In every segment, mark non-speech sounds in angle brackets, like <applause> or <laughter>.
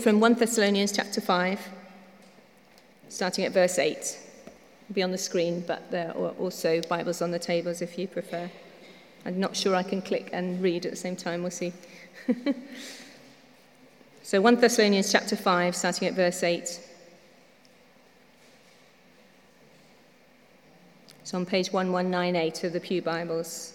From 1 Thessalonians chapter 5, starting at verse 8. It'll be on the screen, but there are also Bibles on the tables if you prefer. I'm not sure I can click and read at the same time, we'll see. <laughs> so 1 Thessalonians chapter 5, starting at verse 8. It's on page 1198 of the Pew Bibles.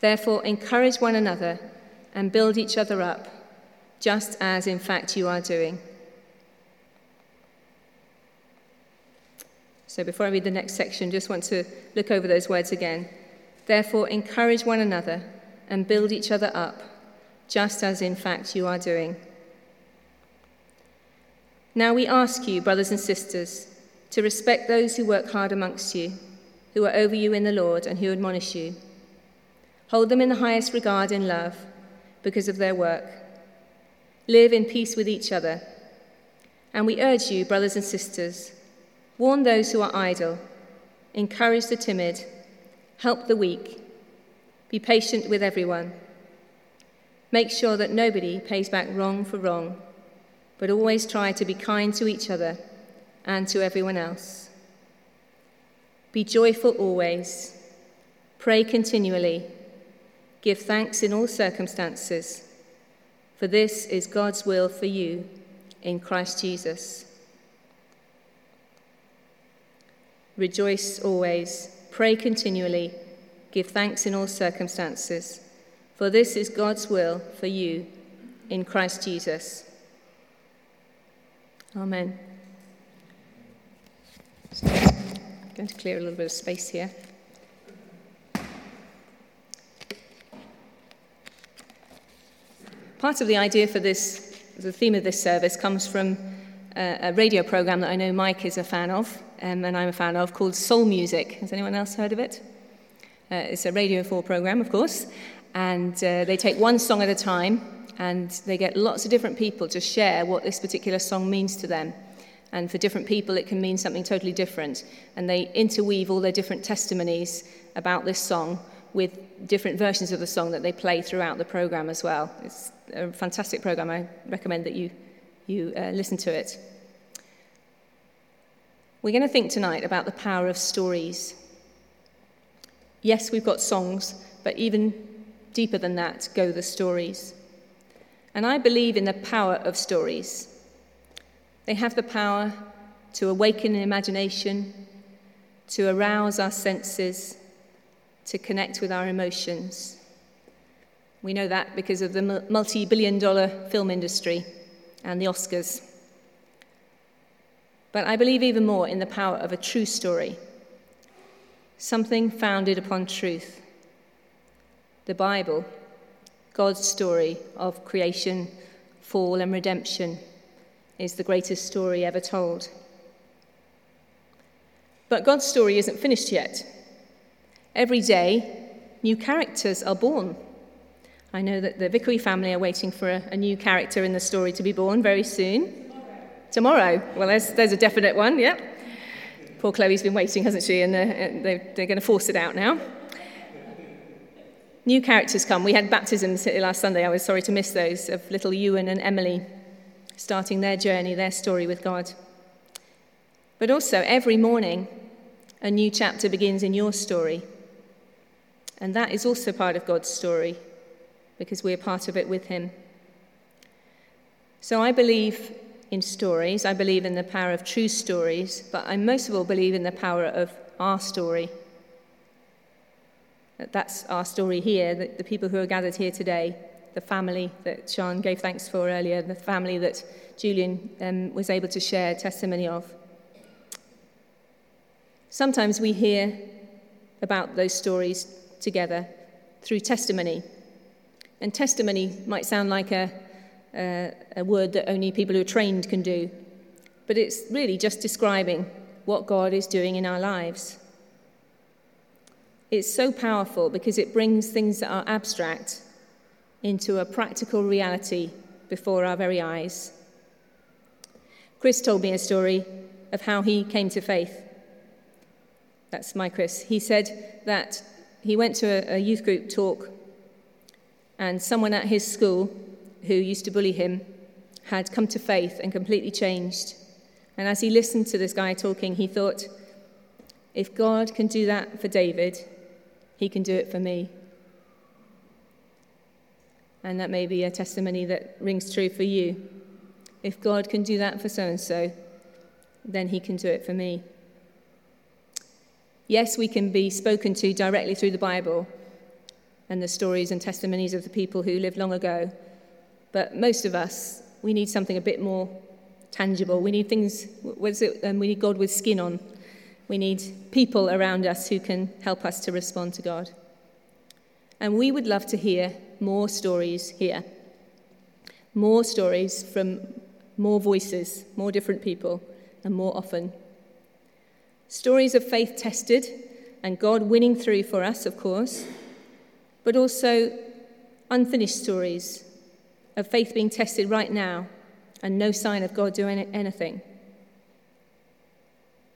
Therefore, encourage one another and build each other up, just as in fact you are doing. So, before I read the next section, just want to look over those words again. Therefore, encourage one another and build each other up, just as in fact you are doing. Now we ask you, brothers and sisters, to respect those who work hard amongst you, who are over you in the Lord and who admonish you. Hold them in the highest regard in love because of their work. Live in peace with each other. And we urge you, brothers and sisters, warn those who are idle, encourage the timid, help the weak, be patient with everyone. Make sure that nobody pays back wrong for wrong, but always try to be kind to each other and to everyone else. Be joyful always. Pray continually Give thanks in all circumstances, for this is God's will for you in Christ Jesus. Rejoice always, pray continually, give thanks in all circumstances, for this is God's will for you in Christ Jesus. Amen. So, I'm going to clear a little bit of space here. Part of the idea for this, the theme of this service, comes from a, a radio program that I know Mike is a fan of, um, and I'm a fan of, called Soul Music. Has anyone else heard of it? Uh, it's a Radio 4 program, of course, and uh, they take one song at a time, and they get lots of different people to share what this particular song means to them. And for different people, it can mean something totally different. And they interweave all their different testimonies about this song with different versions of the song that they play throughout the program as well. It's a fantastic program. I recommend that you, you uh, listen to it. We're going to think tonight about the power of stories. Yes, we've got songs, but even deeper than that go the stories. And I believe in the power of stories. They have the power to awaken imagination, to arouse our senses, to connect with our emotions. We know that because of the multi billion dollar film industry and the Oscars. But I believe even more in the power of a true story, something founded upon truth. The Bible, God's story of creation, fall, and redemption, is the greatest story ever told. But God's story isn't finished yet. Every day, new characters are born. I know that the Vickery family are waiting for a, a new character in the story to be born very soon. Tomorrow. Well, there's, there's a definite one, yep. Poor Chloe's been waiting, hasn't she? And uh, they're, they're going to force it out now. New characters come. We had baptisms last Sunday. I was sorry to miss those of little Ewan and Emily starting their journey, their story with God. But also, every morning, a new chapter begins in your story. And that is also part of God's story because we're part of it with Him. So I believe in stories, I believe in the power of true stories, but I most of all believe in the power of our story. That's our story here, the, the people who are gathered here today, the family that Sean gave thanks for earlier, the family that Julian um, was able to share testimony of. Sometimes we hear about those stories together through testimony. And testimony might sound like a, a, a, word that only people who are trained can do, but it's really just describing what God is doing in our lives. It's so powerful because it brings things that are abstract into a practical reality before our very eyes. Chris told me a story of how he came to faith. That's my Chris. He said that he went to a, a youth group talk, and someone at his school who used to bully him had come to faith and completely changed. And as he listened to this guy talking, he thought, if God can do that for David, he can do it for me. And that may be a testimony that rings true for you. If God can do that for so and so, then he can do it for me. Yes, we can be spoken to directly through the Bible and the stories and testimonies of the people who lived long ago. But most of us, we need something a bit more tangible. We need things, what is it? Um, we need God with skin on. We need people around us who can help us to respond to God. And we would love to hear more stories here. More stories from more voices, more different people, and more often. Stories of faith tested and God winning through for us, of course, but also unfinished stories of faith being tested right now and no sign of God doing anything.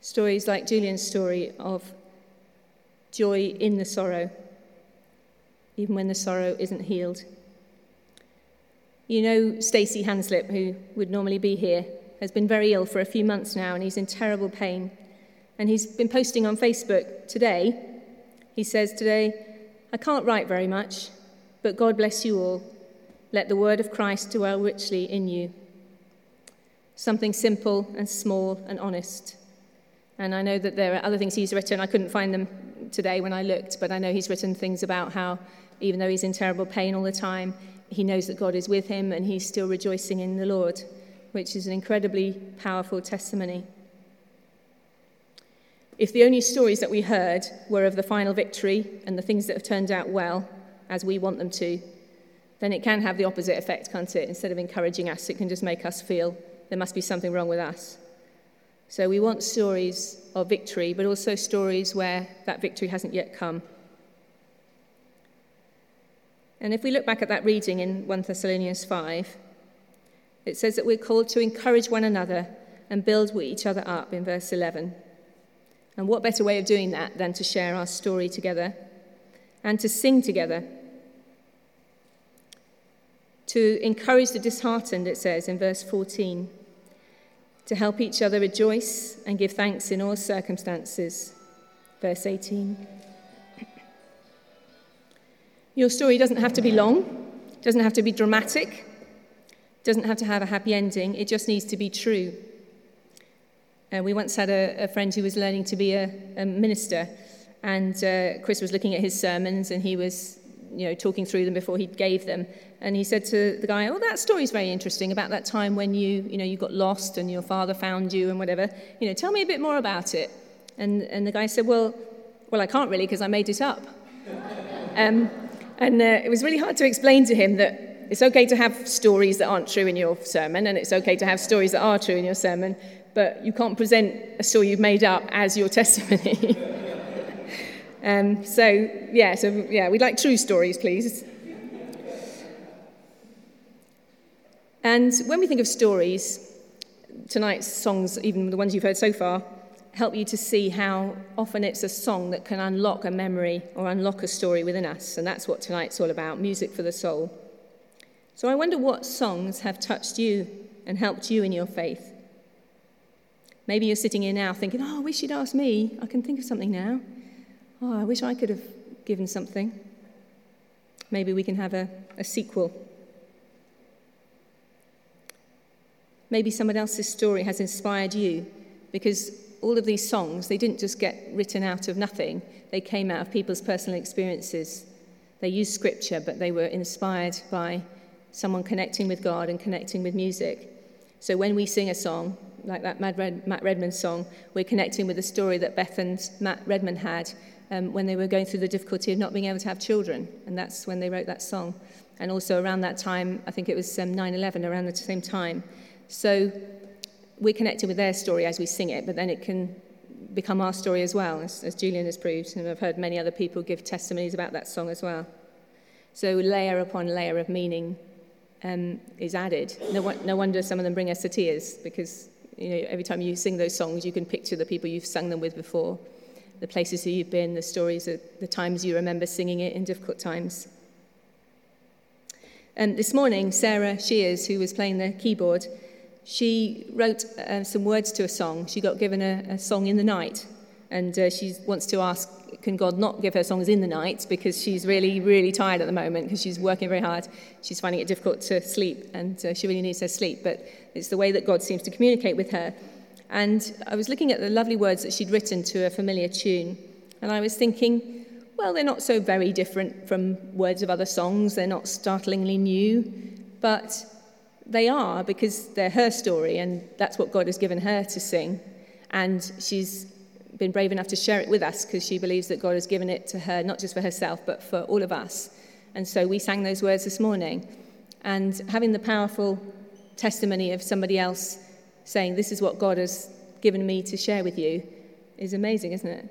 Stories like Julian's story of joy in the sorrow, even when the sorrow isn't healed. You know, Stacey Hanslip, who would normally be here, has been very ill for a few months now and he's in terrible pain. And he's been posting on Facebook today. He says, Today, I can't write very much, but God bless you all. Let the word of Christ dwell richly in you. Something simple and small and honest. And I know that there are other things he's written. I couldn't find them today when I looked, but I know he's written things about how, even though he's in terrible pain all the time, he knows that God is with him and he's still rejoicing in the Lord, which is an incredibly powerful testimony. If the only stories that we heard were of the final victory and the things that have turned out well, as we want them to, then it can have the opposite effect, can't it? Instead of encouraging us, it can just make us feel there must be something wrong with us. So we want stories of victory, but also stories where that victory hasn't yet come. And if we look back at that reading in 1 Thessalonians 5, it says that we're called to encourage one another and build each other up in verse 11. And what better way of doing that than to share our story together and to sing together? To encourage the disheartened, it says in verse 14, to help each other rejoice and give thanks in all circumstances. Verse 18. Your story doesn't have to be long, doesn't have to be dramatic, doesn't have to have a happy ending, it just needs to be true. Uh, we once had a, a, friend who was learning to be a, a minister, and uh, Chris was looking at his sermons and he was you know, talking through them before he gave them. And he said to the guy, "Oh, that story's very interesting about that time when you, you know, you got lost and your father found you and whatever. You know, tell me a bit more about it." And and the guy said, "Well, well, I can't really because I made it up." <laughs> um, and uh, it was really hard to explain to him that it's okay to have stories that aren't true in your sermon, and it's okay to have stories that are true in your sermon, but you can't present a story you've made up as your <laughs> testimony. um, so, yeah, so yeah, we'd like true stories, please. And when we think of stories, tonight's songs, even the ones you've heard so far, help you to see how often it's a song that can unlock a memory or unlock a story within us. And that's what tonight's all about music for the soul. So I wonder what songs have touched you and helped you in your faith. Maybe you're sitting here now thinking, oh, I wish you'd asked me. I can think of something now. Oh, I wish I could have given something. Maybe we can have a, a sequel. Maybe someone else's story has inspired you because all of these songs, they didn't just get written out of nothing, they came out of people's personal experiences. They used scripture, but they were inspired by someone connecting with God and connecting with music. So when we sing a song, like that Matt, Red, Matt Redman song, we're connecting with the story that Beth and Matt Redman had um, when they were going through the difficulty of not being able to have children. And that's when they wrote that song. And also around that time, I think it was um, 9 11, around the same time. So we're connected with their story as we sing it, but then it can become our story as well, as, as Julian has proved. And I've heard many other people give testimonies about that song as well. So layer upon layer of meaning um, is added. No, no wonder some of them bring us to tears because you know, every time you sing those songs, you can picture the people you've sung them with before, the places that you've been, the stories, the times you remember singing it in difficult times. And this morning, Sarah Shears, who was playing the keyboard, she wrote uh, some words to a song. She got given a, a song in the night, and uh, she wants to ask can God not give her songs in the night because she's really, really tired at the moment because she's working very hard. She's finding it difficult to sleep and uh, she really needs her sleep. But it's the way that God seems to communicate with her. And I was looking at the lovely words that she'd written to a familiar tune. And I was thinking, well, they're not so very different from words of other songs. They're not startlingly new. But they are because they're her story and that's what God has given her to sing. And she's been brave enough to share it with us because she believes that God has given it to her, not just for herself, but for all of us. And so we sang those words this morning. And having the powerful testimony of somebody else saying, This is what God has given me to share with you, is amazing, isn't it?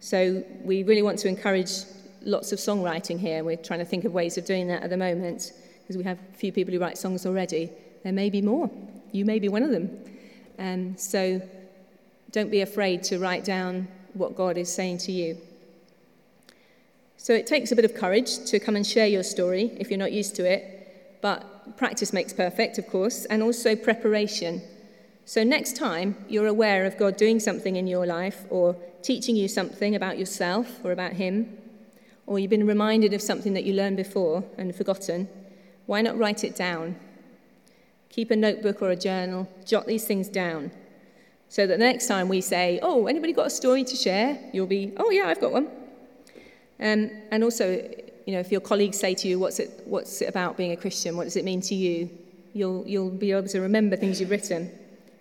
So we really want to encourage lots of songwriting here. We're trying to think of ways of doing that at the moment because we have a few people who write songs already. There may be more. You may be one of them. And um, so don't be afraid to write down what God is saying to you. So it takes a bit of courage to come and share your story if you're not used to it, but practice makes perfect, of course, and also preparation. So next time you're aware of God doing something in your life or teaching you something about yourself or about Him, or you've been reminded of something that you learned before and forgotten, why not write it down? Keep a notebook or a journal, jot these things down so that the next time we say, Oh, anybody got a story to share? You'll be, Oh, yeah, I've got one. Um, and also, you know, if your colleagues say to you, what's it, what's it about being a Christian? What does it mean to you? You'll, you'll be able to remember things you've written.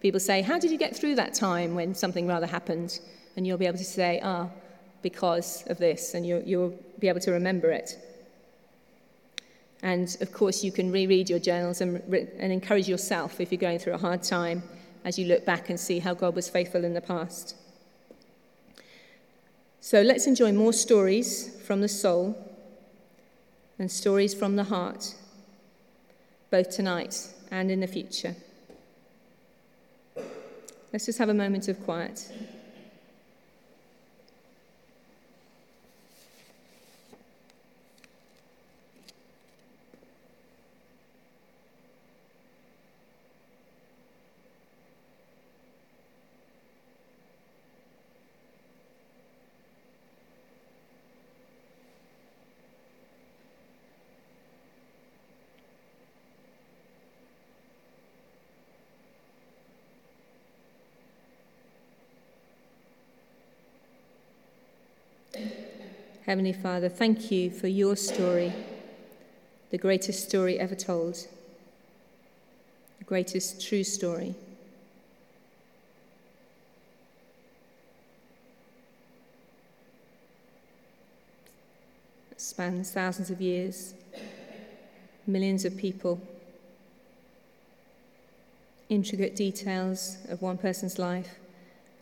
People say, How did you get through that time when something rather happened? And you'll be able to say, Ah, because of this, and you'll, you'll be able to remember it. And of course, you can reread your journals and, and encourage yourself if you're going through a hard time as you look back and see how God was faithful in the past. So let's enjoy more stories from the soul and stories from the heart, both tonight and in the future. Let's just have a moment of quiet. Heavenly Father, thank you for your story, the greatest story ever told, the greatest true story. Spans thousands of years, millions of people, intricate details of one person's life,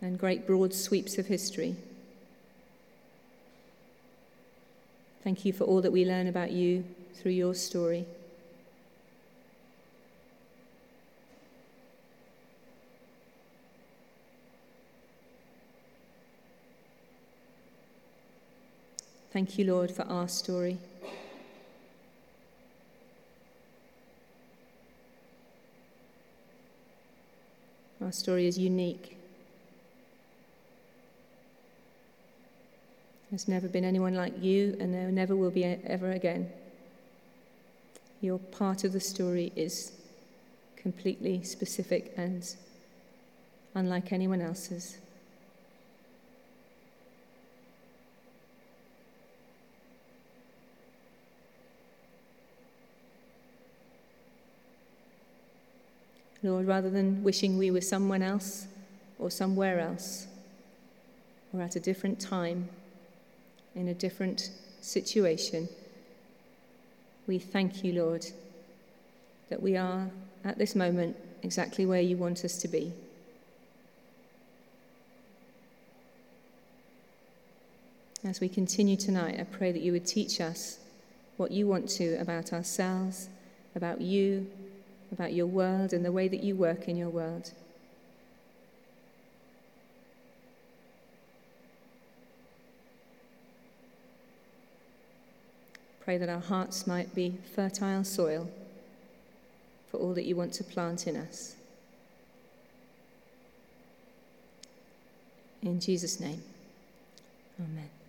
and great broad sweeps of history. Thank you for all that we learn about you through your story. Thank you, Lord, for our story. Our story is unique. There's never been anyone like you, and there never will be ever again. Your part of the story is completely specific and unlike anyone else's. Lord, rather than wishing we were someone else or somewhere else or at a different time in a different situation, we thank you, Lord, that we are at this moment exactly where you want us to be. As we continue tonight, I pray that you would teach us what you want to about ourselves, about you, about your world, and the way that you work in your world. Pray that our hearts might be fertile soil for all that you want to plant in us. In Jesus' name, amen.